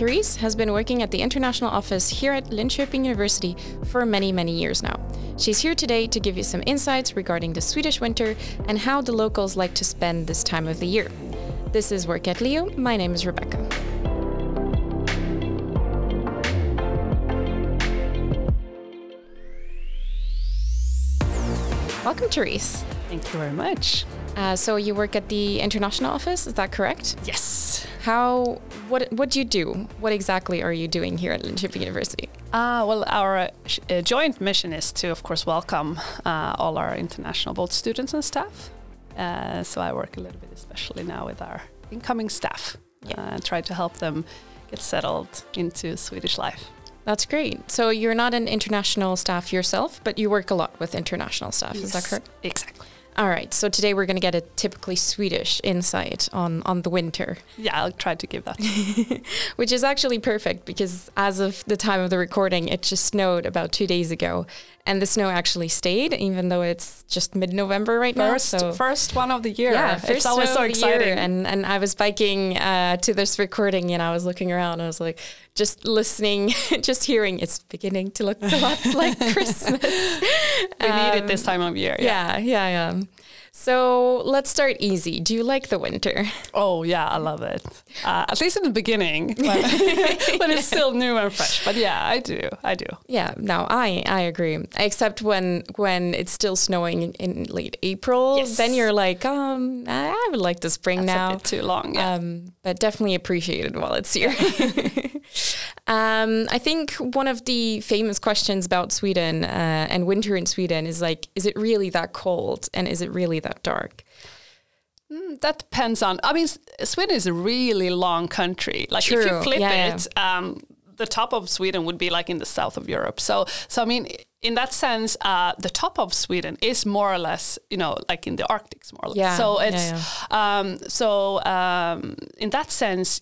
Therese has been working at the international office here at Linköping University for many, many years now. She's here today to give you some insights regarding the Swedish winter and how the locals like to spend this time of the year. This is Work at LiU. My name is Rebecca. Welcome, Therese. Thank you very much. Uh, so you work at the international office, is that correct? Yes. How? What? What do you do? What exactly are you doing here at Linköping University? Uh, well, our uh, joint mission is to, of course, welcome uh, all our international both students and staff. Uh, so I work a little bit, especially now, with our incoming staff, yeah. Uh, and try to help them get settled into Swedish life. That's great. So you're not an international staff yourself, but you work a lot with international staff. Yes, is that correct? Exactly. All right. So today we're going to get a typically Swedish insight on on the winter. Yeah, I'll try to give that. Which is actually perfect because as of the time of the recording, it just snowed about two days ago, and the snow actually stayed, even though it's just mid-November right first, now. So first one of the year. Yeah, first it's always so exciting. And and I was biking uh, to this recording, and I was looking around. I was like, just listening, just hearing. It's beginning to look a lot like Christmas. we um, need it this time of year. Yeah, yeah, yeah. yeah. So let's start easy. Do you like the winter? Oh yeah, I love it. Uh, at least in the beginning, when, when, it's still new and fresh. But yeah, I do. I do. Yeah, no, I I agree. Except when when it's still snowing in, in late April, yes. then you're like, um, I would like the spring That's now. A bit too long. Yeah. Um, but definitely appreciate it while it's here. Um, I think one of the famous questions about Sweden uh, and winter in Sweden is like, is it really that cold and is it really that dark? Mm, that depends on. I mean, Sweden is a really long country. Like True. if you flip yeah, it, yeah. Um, the top of Sweden would be like in the south of Europe. So, so I mean, in that sense, uh, the top of Sweden is more or less, you know, like in the Arctic, more or less. Yeah, so it's, yeah, um, so um, in that sense,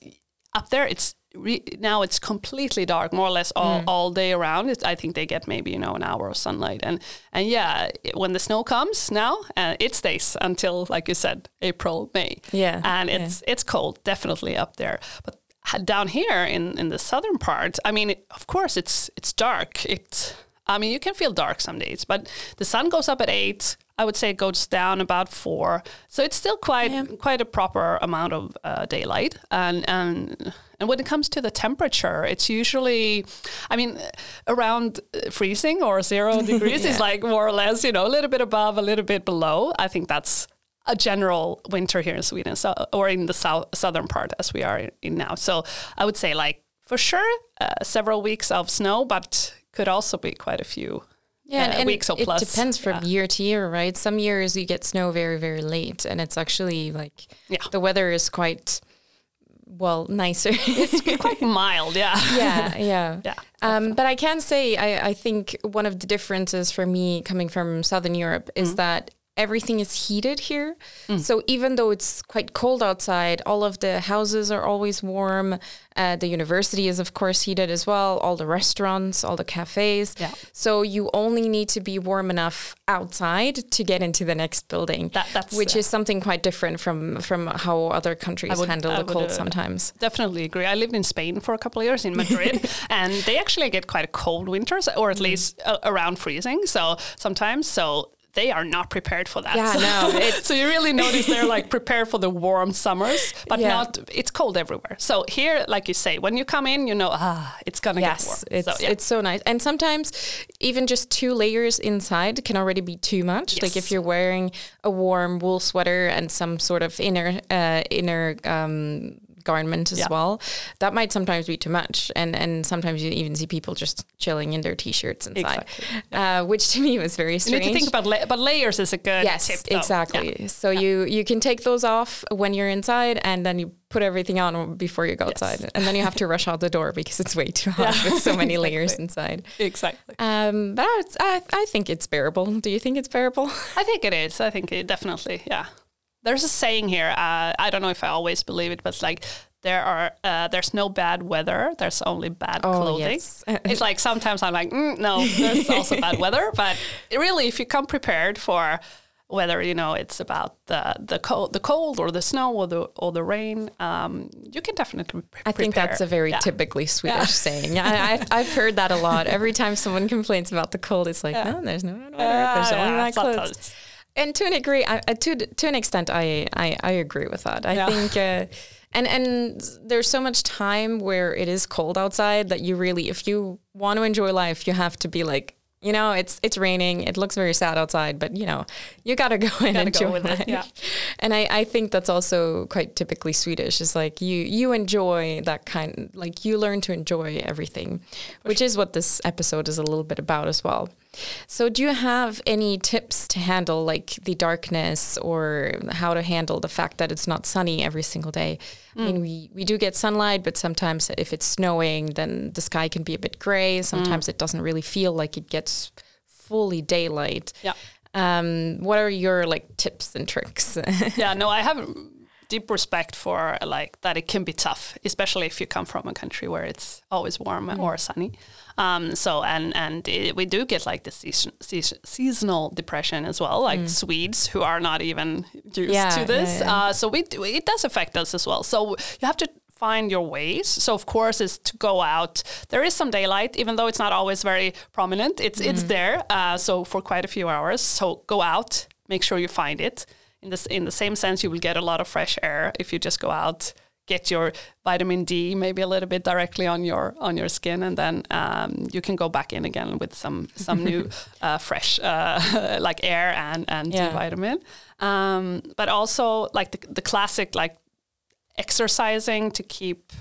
up there, it's re- now it's completely dark more or less all, mm. all day around it's, i think they get maybe you know an hour of sunlight and and yeah when the snow comes now uh, it stays until like you said april may yeah and it's yeah. it's cold definitely up there but down here in in the southern part i mean it, of course it's it's dark it's I mean, you can feel dark some days, but the sun goes up at eight. I would say it goes down about four, so it's still quite yeah. quite a proper amount of uh, daylight. And and and when it comes to the temperature, it's usually, I mean, around freezing or zero degrees yeah. is like more or less, you know, a little bit above, a little bit below. I think that's a general winter here in Sweden, so or in the south southern part as we are in now. So I would say like for sure uh, several weeks of snow, but could also be quite a few yeah, uh, and, weeks or plus. It depends from yeah. year to year, right? Some years you get snow very, very late, and it's actually like yeah. the weather is quite well nicer. it's quite mild, yeah. Yeah, yeah. yeah. Um, but I can say I, I think one of the differences for me coming from Southern Europe is mm-hmm. that everything is heated here. Mm. So even though it's quite cold outside, all of the houses are always warm. Uh, the university is, of course, heated as well. All the restaurants, all the cafes. Yeah. So you only need to be warm enough outside to get into the next building. That, which is something quite different from from how other countries would, handle I the would, cold uh, sometimes. Definitely agree. I lived in Spain for a couple of years in Madrid, and they actually get quite cold winters, or at mm. least uh, around freezing. So sometimes, so they are not prepared for that. Yeah, so, no. so you really notice they're like prepared for the warm summers, but yeah. not. It's cold everywhere. So here, like you say, when you come in, you know, ah, it's gonna yes, get warm. It's so, yeah. it's so nice. And sometimes even just two layers inside can already be too much. Yes. Like if you're wearing a warm wool sweater and some sort of inner uh, inner um, garment as yeah. well. That might sometimes be too much, and and sometimes you even see people just chilling in their t-shirts inside, exactly. uh, which to me was very strange. You need to think about la- but layers is a good yes, tip. Exactly. Yeah. So yeah. you you can take those off when you're inside, and then you put everything on before you go yes. outside, and then you have to rush out the door because it's way too hot with so many exactly. layers inside. Exactly. Um, but I, I think it's bearable. Do you think it's bearable? I think it is. I think it definitely. Yeah there's a saying here. Uh, I don't know if I always believe it, but it's like there are uh, there's no bad weather. There's only bad oh, clothing. Yes. it's like sometimes I'm like, mm, no, there's also bad weather. But really, if you come prepared for whether you know it's about the the cold, the cold or the snow or the or the rain. Um, you can definitely. Pre- I think that's a very yeah. typically Swedish yeah. saying. I, I've, I've heard that a lot. Every time someone complains about the cold, it's like, yeah. no, there's no bad weather. There's only my clothes. And to an degree, I, to to an extent, I I, I agree with that. I think. Uh, and and there's so much time where it is cold outside that you really if you want to enjoy life you have to be like you know, it's it's raining. It looks very sad outside, but you know, you gotta go and enjoy go it. Yeah. And I, I think that's also quite typically Swedish. Is like you you enjoy that kind, like you learn to enjoy everything, which is what this episode is a little bit about as well. So, do you have any tips to handle like the darkness or how to handle the fact that it's not sunny every single day? Mm. I mean, mm. we, we do get sunlight, but sometimes if it's snowing, then the sky can be a bit gray. Sometimes mm. it doesn't really feel like it gets fully daylight. Yeah. Um, what are your like tips and tricks? yeah, no, I have deep respect for like that it can be tough, especially if you come from a country where it's always warm mm. or sunny. Um, so and and it, we do get like the season, season, seasonal depression as well, like mm. Swedes who are not even used yeah, to this. Yeah, yeah. Uh, so we do, it does affect us as well. So you have to find your ways. So of course is to go out. There is some daylight, even though it's not always very prominent. It's mm. it's there. Uh, so for quite a few hours. So go out, make sure you find it. In this in the same sense, you will get a lot of fresh air if you just go out get your vitamin D maybe a little bit directly on your on your skin, and then um, you can go back in again with some some new uh, fresh uh, like air and and yeah. D vitamin. Um, but also like the, the classic like exercising to keep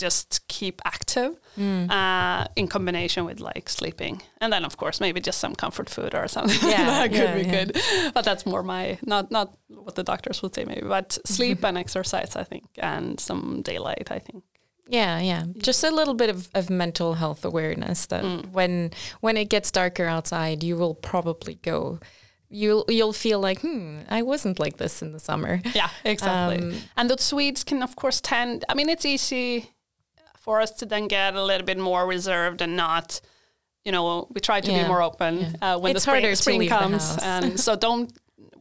just keep active mm. uh, in combination with like sleeping and then of course maybe just some comfort food or something yeah, that could yeah, be yeah. good but that's more my not not what the doctors would say maybe but sleep and exercise i think and some daylight i think yeah, yeah. Just a little bit of, of mental health awareness that mm. when when it gets darker outside, you will probably go you'll you'll feel like hmm i wasn't like this in the summer yeah exactly um, and the swedes can of course tend i mean it's easy for us to then get a little bit more reserved and not you know we try to yeah. be more open yeah. uh, when it's the spring, spring comes and so don't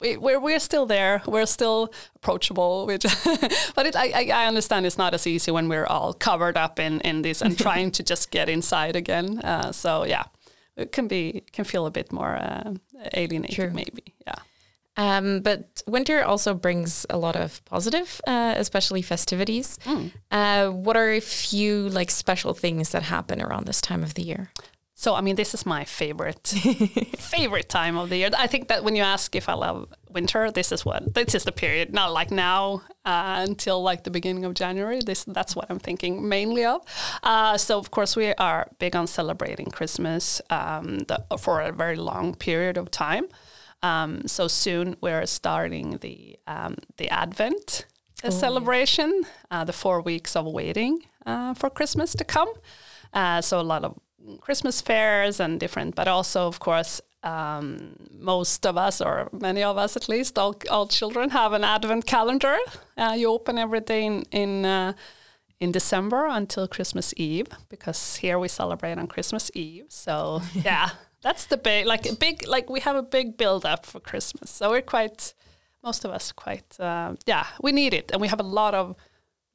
we, we're we're still there. We're still approachable. Which, but it, I I understand it's not as easy when we're all covered up in in this and trying to just get inside again. Uh, so yeah, it can be can feel a bit more uh, alienated True. maybe. Yeah. Um, but winter also brings a lot of positive, uh, especially festivities. Mm. Uh, what are a few like special things that happen around this time of the year? So, I mean, this is my favorite favorite time of the year. I think that when you ask if I love winter, this is what this is the period. Not like now uh, until like the beginning of January. This that's what I'm thinking mainly of. Uh, so, of course, we are big on celebrating Christmas um, the, for a very long period of time. Um, so soon we're starting the um, the Advent oh, celebration, yeah. uh, the four weeks of waiting uh, for Christmas to come. Uh, so a lot of Christmas fairs and different, but also of course um, most of us, or many of us at least, all, all children have an Advent calendar. Uh, you open every day in in, uh, in December until Christmas Eve, because here we celebrate on Christmas Eve. So yeah, that's the big, like a big, like we have a big build up for Christmas. So we're quite, most of us quite, uh, yeah, we need it, and we have a lot of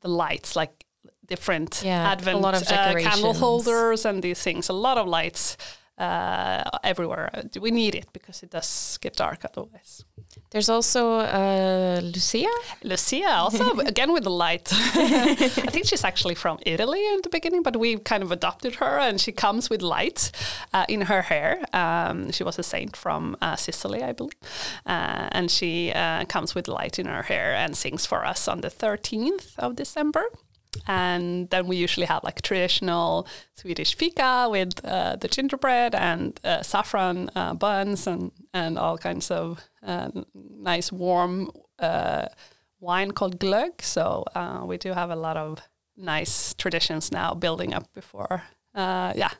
the lights, like different yeah, Advent a lot of uh, candle holders and these things. A lot of lights uh, everywhere. We need it because it does get dark otherwise. There's also uh, Lucia. Lucia, also again with the light. I think she's actually from Italy in the beginning, but we kind of adopted her, and she comes with light uh, in her hair. Um, she was a saint from uh, Sicily, I believe, uh, and she uh, comes with light in her hair and sings for us on the 13th of December and then we usually have like traditional Swedish fika with uh, the gingerbread and uh, saffron uh, buns and and all kinds of uh, nice warm uh, wine called glögg. So uh, we do have a lot of nice traditions now building up before, yeah.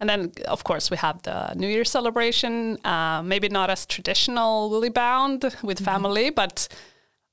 And then, of course, we have the New Year celebration. maybe not as traditionally bound with mm-hmm. family, but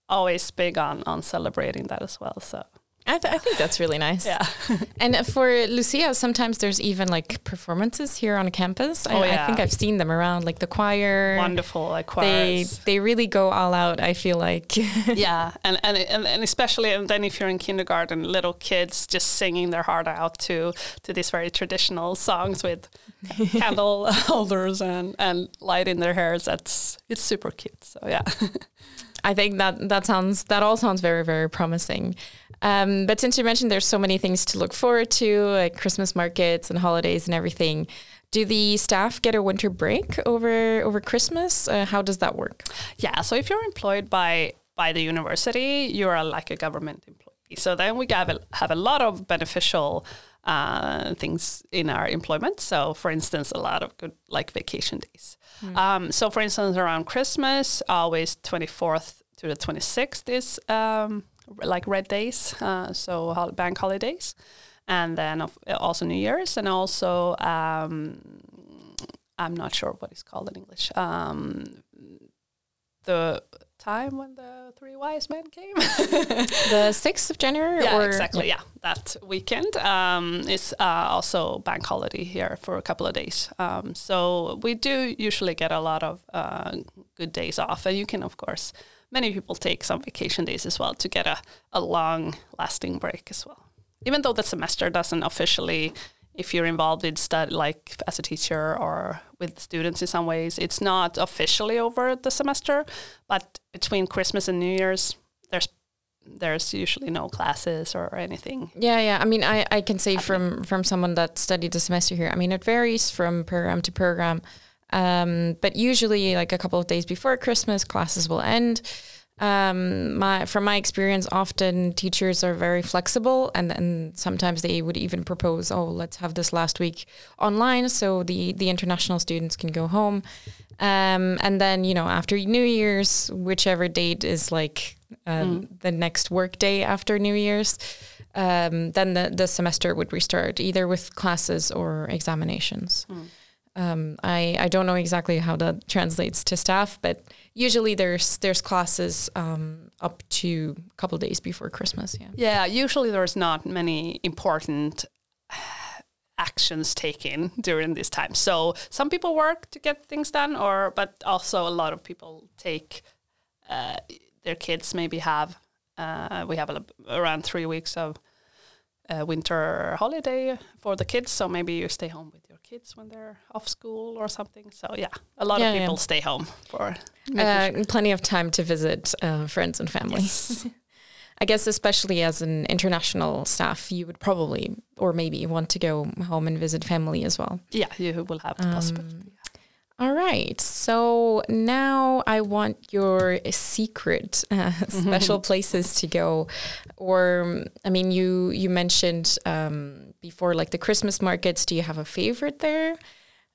always big on on celebrating that as well. So I, th- I think that's really nice. Yeah. and for Lucia, sometimes there's even like performances here on campus. I, Oh, yeah. I think I've seen them around, like the choir. Wonderful, like They choirs. they really go all out. I feel like. yeah, and, and and and especially and then if you're in kindergarten, little kids just singing their heart out to to these very traditional songs with candle holders and and light in their hairs. That's it's super cute. So yeah. I think that that sounds that all sounds very very promising. Um, but since you mentioned there's so many things to look forward to, like Christmas markets and holidays and everything, do the staff get a winter break over over Christmas? Uh, how does that work? Yeah, so if you're employed by by the university, you're like a government employee. So then we have a, have a lot of beneficial uh, things in our employment. So, for instance, a lot of good like vacation days. Um, so, for instance, around Christmas, always 24th to the 26th is um, like red days, uh, so hol- bank holidays, and then of, also New Year's, and also um, I'm not sure what it's called in English. Um, the time when the three wise men came. The sixth of January, yeah, or exactly. Yeah, that weekend um, is uh, also bank holiday here for a couple of days. Um, so we do usually get a lot of uh, good days off, and you can, of course, many people take some vacation days as well to get a, a long lasting break as well. Even though the semester doesn't officially, if you're involved in study, like as a teacher or with students in some ways, it's not officially over the semester. But between Christmas and New Year's, there's there's usually no classes or anything. Yeah, yeah. I mean, I, I can say from from someone that studied the semester here. I mean, it varies from program to program, um, but usually, like a couple of days before Christmas, classes will end. Um, my from my experience, often teachers are very flexible, and then sometimes they would even propose, "Oh, let's have this last week online, so the the international students can go home." Um, and then you know after New Year's, whichever date is like uh, the next work day after New Year's, um, then the, the semester would restart either with classes or examinations. Um, I, I don't know exactly how that translates to staff, but usually there's there's classes um, up to a couple days before Christmas. Yeah. Yeah, usually there's not many important actions taken during this time. So some people work to get things done, or but also a lot of people take uh, their kids maybe have. Uh, we have a, around three weeks of uh, winter holiday for the kids, so maybe you stay home with kids when they're off school or something. So yeah, a lot Yeah, of yeah. people stay home for Uh, plenty of time to visit uh, friends and family. Yes. I guess, especially as an international staff, you would probably or maybe want to go home and visit family as well. yeah, you will have the possibility. All right. So now I want your secret uh, special places to go. Or I mean, you you mentioned um, before like the Christmas markets. Do you have a favorite there?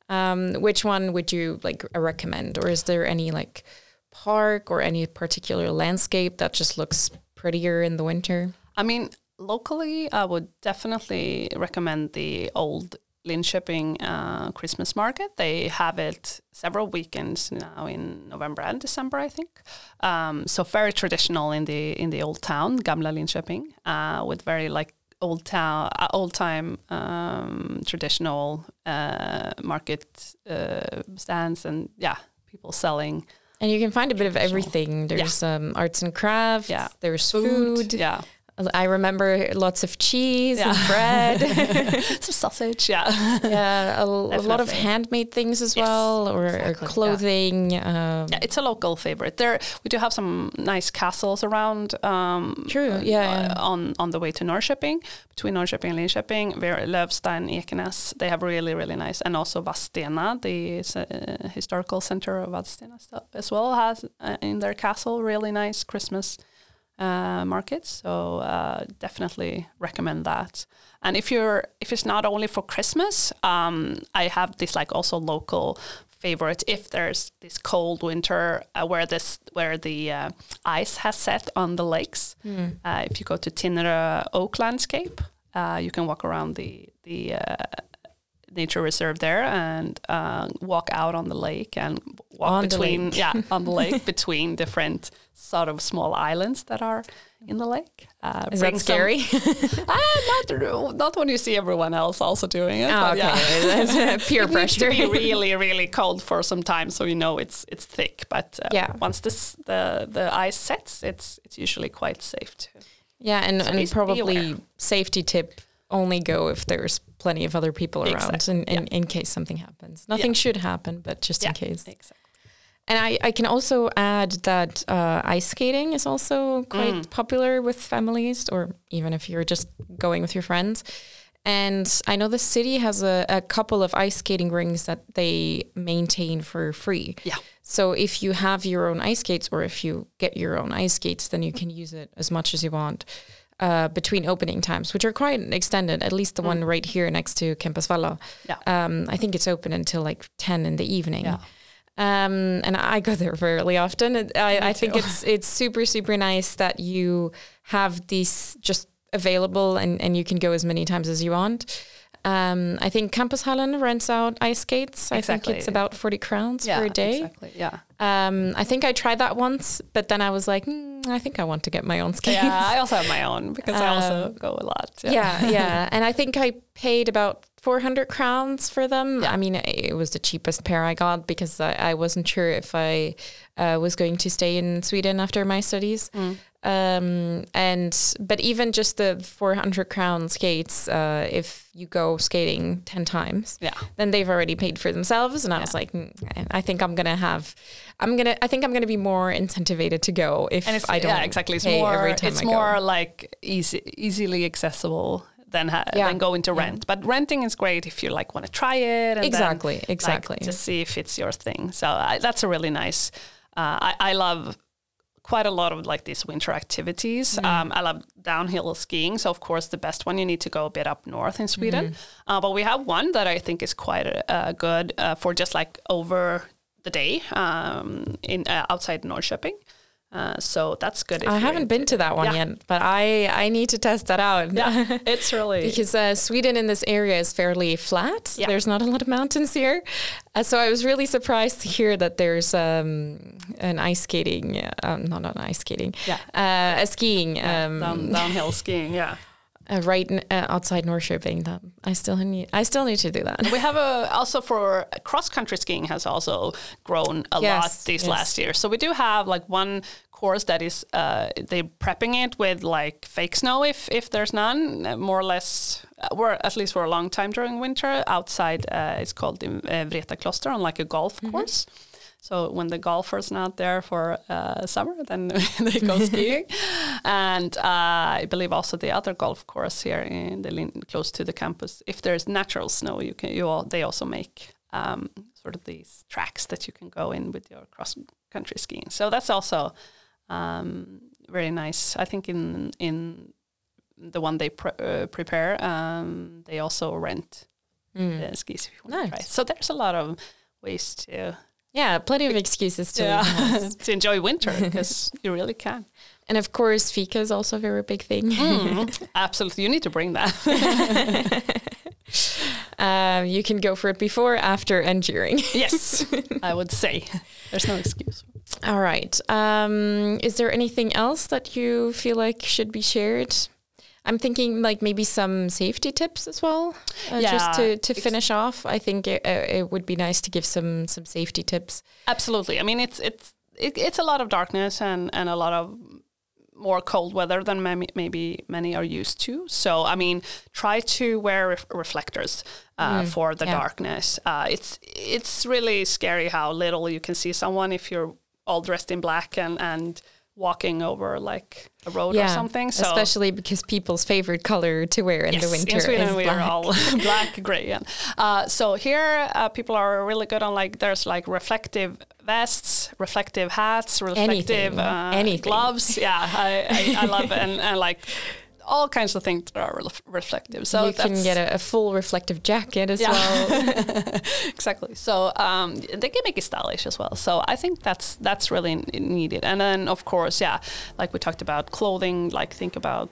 Um, which one would you like uh, recommend? Or is there any like park or any particular landscape that just looks prettier in the winter? I mean, locally, I would definitely recommend the old Linköping uh, Christmas market. They have it several weekends now in November and December, I think. Um, so very traditional in the in the old town, Gamla Linköping, uh, with very like old town, uh, old time um, traditional uh, market uh, stands, and yeah, people selling And you can find a bit of everything. There's um, arts and crafts. Yeah. There's food. Yeah, I remember lots of cheese Yeah. and bread. some sausage. Yeah. yeah, a, a lot of handmade things as Yes, well, or, or exactly, yeah. clothing. Um, Yeah, it's a local favorite. There, we do have some nice castles around. Um, True, uh, yeah, yeah. uh, on on the way to Norrköping, between Norrköping and Linköping, where Löfstad, Ekenäs, they have really really nice, and also Vadstena, the uh, historical center of Vadstena as well has uh, in their castle really nice Christmas uh, markets. So uh, definitely recommend that. And if you're if it's not only for Christmas, um, I have this like also local favorite. If there's this cold winter uh, where this where the uh, ice has set on the lakes, uh, if you go to Tinnerö Oak Landscape, uh, you can walk around the the uh, nature reserve there and uh, walk out on the lake and walk On between yeah on the lake between different sort of small islands that are in the lake. Uh, Is that some- scary? Ah, not not when you see everyone else also doing it. oh, okay. yeah. That's peer it needs to pressure. be really, really cold for some time, so you know it's it's thick. But uh, Yeah. once this the the ice sets, it's it's usually quite safe to. Yeah, and, So and probably safety tip only go if there's plenty of other people around Exactly, in, in, yeah. in case something happens. Nothing should happen, but just in case. exactly. And I, I can also add that uh, ice skating is also quite Mm. popular with families, or even if you're just going with your friends. And I know the city has a, a couple of ice skating rings that they maintain for free. Yeah. So if you have your own ice skates, or if you get your own ice skates, then you can use it as much as you want uh, between opening times, which are quite extended. At least the one right here next to Campus Valla. Yeah. Um, I think it's open until like ten in the evening. Yeah. Um, and I go there fairly often. I, I think it's it's super super nice that you have these just available and, and you can go as many times as you want. Um, I think Campushallen rents out ice skates. I think it's about forty crowns Yeah, for a day. Exactly. Yeah. Um, I think I tried that once, but then I was like, "Hmm, I think I want to get my own skates. Yeah, I also have my own because I also go a lot. yeah, yeah. And I think I paid about 400 crowns for them. I mean, it was the cheapest pair I got because I, I wasn't sure if I uh, was going to stay in Sweden after my studies. Um, and but even just the 400 crown skates, uh, if you go skating 10 times, Yeah. then they've already paid for themselves. And I was like, "Mm, I think I'm gonna have, I'm gonna, I think I'm gonna be more incentivated to go if and it's I don't. yeah exactly it's pay more every time it's I go. more like easy easily accessible than ha- Yeah. than going to Yeah. rent but renting is great if you like want to try it and then, Exactly, like, exactly. just see if it's your thing so I, that's a really nice uh, I, I love quite a lot of like these winter activities. Um, i love downhill skiing so of course the best one you need to go a bit up north in sweden. Uh, but we have one that i think is quite uh, good uh, for just like over the day um, in uh, outside norrköping uh, so that's good. if I haven't been to that one Yeah. yet, but I I need to test that out. Yeah, it's really because uh, Sweden in this area is fairly flat. Yeah. There's not a lot of mountains here, uh, so I was really surprised to hear that there's um, an ice skating, uh, um, not an ice skating, Yeah. uh, a skiing um, down, downhill skiing. Yeah, uh, right uh, outside Norrköping. That I still need. I still need to do that. we have a also for cross country skiing has also grown a Yes, lot these yes. last years. So we do have like one course that is uh, they're prepping it with like fake snow if if there's none, uh, more or less. or at least for a long time during winter outside. Uh, it's called the uh, Vreta Kloster on like a golf course. So when the golfers not there for uh, summer, then they go skiing. And uh, I believe also the other golf course here in the Lin- close to the campus, if there's natural snow, you can you all, they also make um, sort of these tracks that you can go in with your cross country skiing. So that's also um, very nice. I think in in the one they pre- uh, prepare, um, they also rent the skis if you want to Nice. try. So there's a lot of ways to Yeah, plenty of excuses to house. to enjoy winter because you really can. And of course, fika is also a very big thing. Absolutely, you need to bring that. Uh, you can go for it before, after, and during. yes, I would say there's no excuse. All right. Um, is there anything else that you feel like should be shared? I'm thinking like maybe some safety tips as well. Uh, Yeah, just to, to finish off, I think it, uh, it would be nice to give some some safety tips. Absolutely. I mean, it's it's it, it's a lot of darkness and and a lot of more cold weather than maybe, maybe many are used to. So, I mean, try to wear ref- reflectors uh, for the yeah. darkness. Uh, it's it's really scary how little you can see someone if you're all dressed in black and and walking over like a road or something. So especially because people's favorite color to wear in the winter in Sweden is we black. are all black, gray, and uh, so here uh, people are really good on like there's like reflective vests, reflective hats, reflective Anything, uh, anything. gloves. Yeah, I, I, I love it, and, and like all kinds of things that are ref- reflective. So you can get a, a full reflective jacket as Yeah. well. exactly. So um, they can make it stylish as well. So I think that's that's really needed. And then of course, yeah, like we talked about clothing. Like think about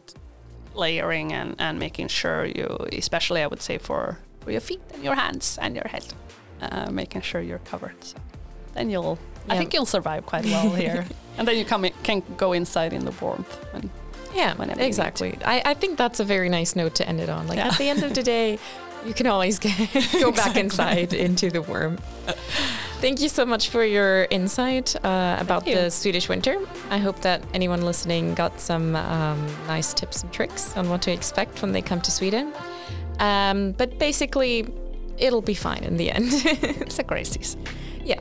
layering and, and making sure you, especially I would say for for your feet and your hands and your head, uh, making sure you're covered. So then you'll, I think you'll survive quite well here. and then you come in, can go inside in the warmth. And Yeah, whenever you exactly. I, I think that's a very nice note to end it on. Like Yeah. at the end of the day, you can always get, go back inside into the warm. Thank you so much for your insight uh, about you. the Swedish winter. I hope that anyone listening got some um, nice tips and tricks on what to expect when they come to Sweden. Um, but basically, it'll be fine in the end. it's a great season. yeah.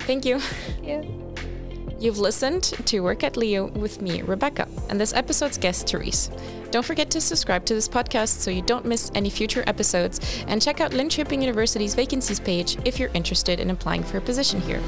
Thank you. Yeah. You've listened to Work at LiU with me, Rebecca, and this episode's guest, Therese. Don't forget to subscribe to this podcast so you don't miss any future episodes, and check out Linköping University's vacancies page if you're interested in applying for a position here.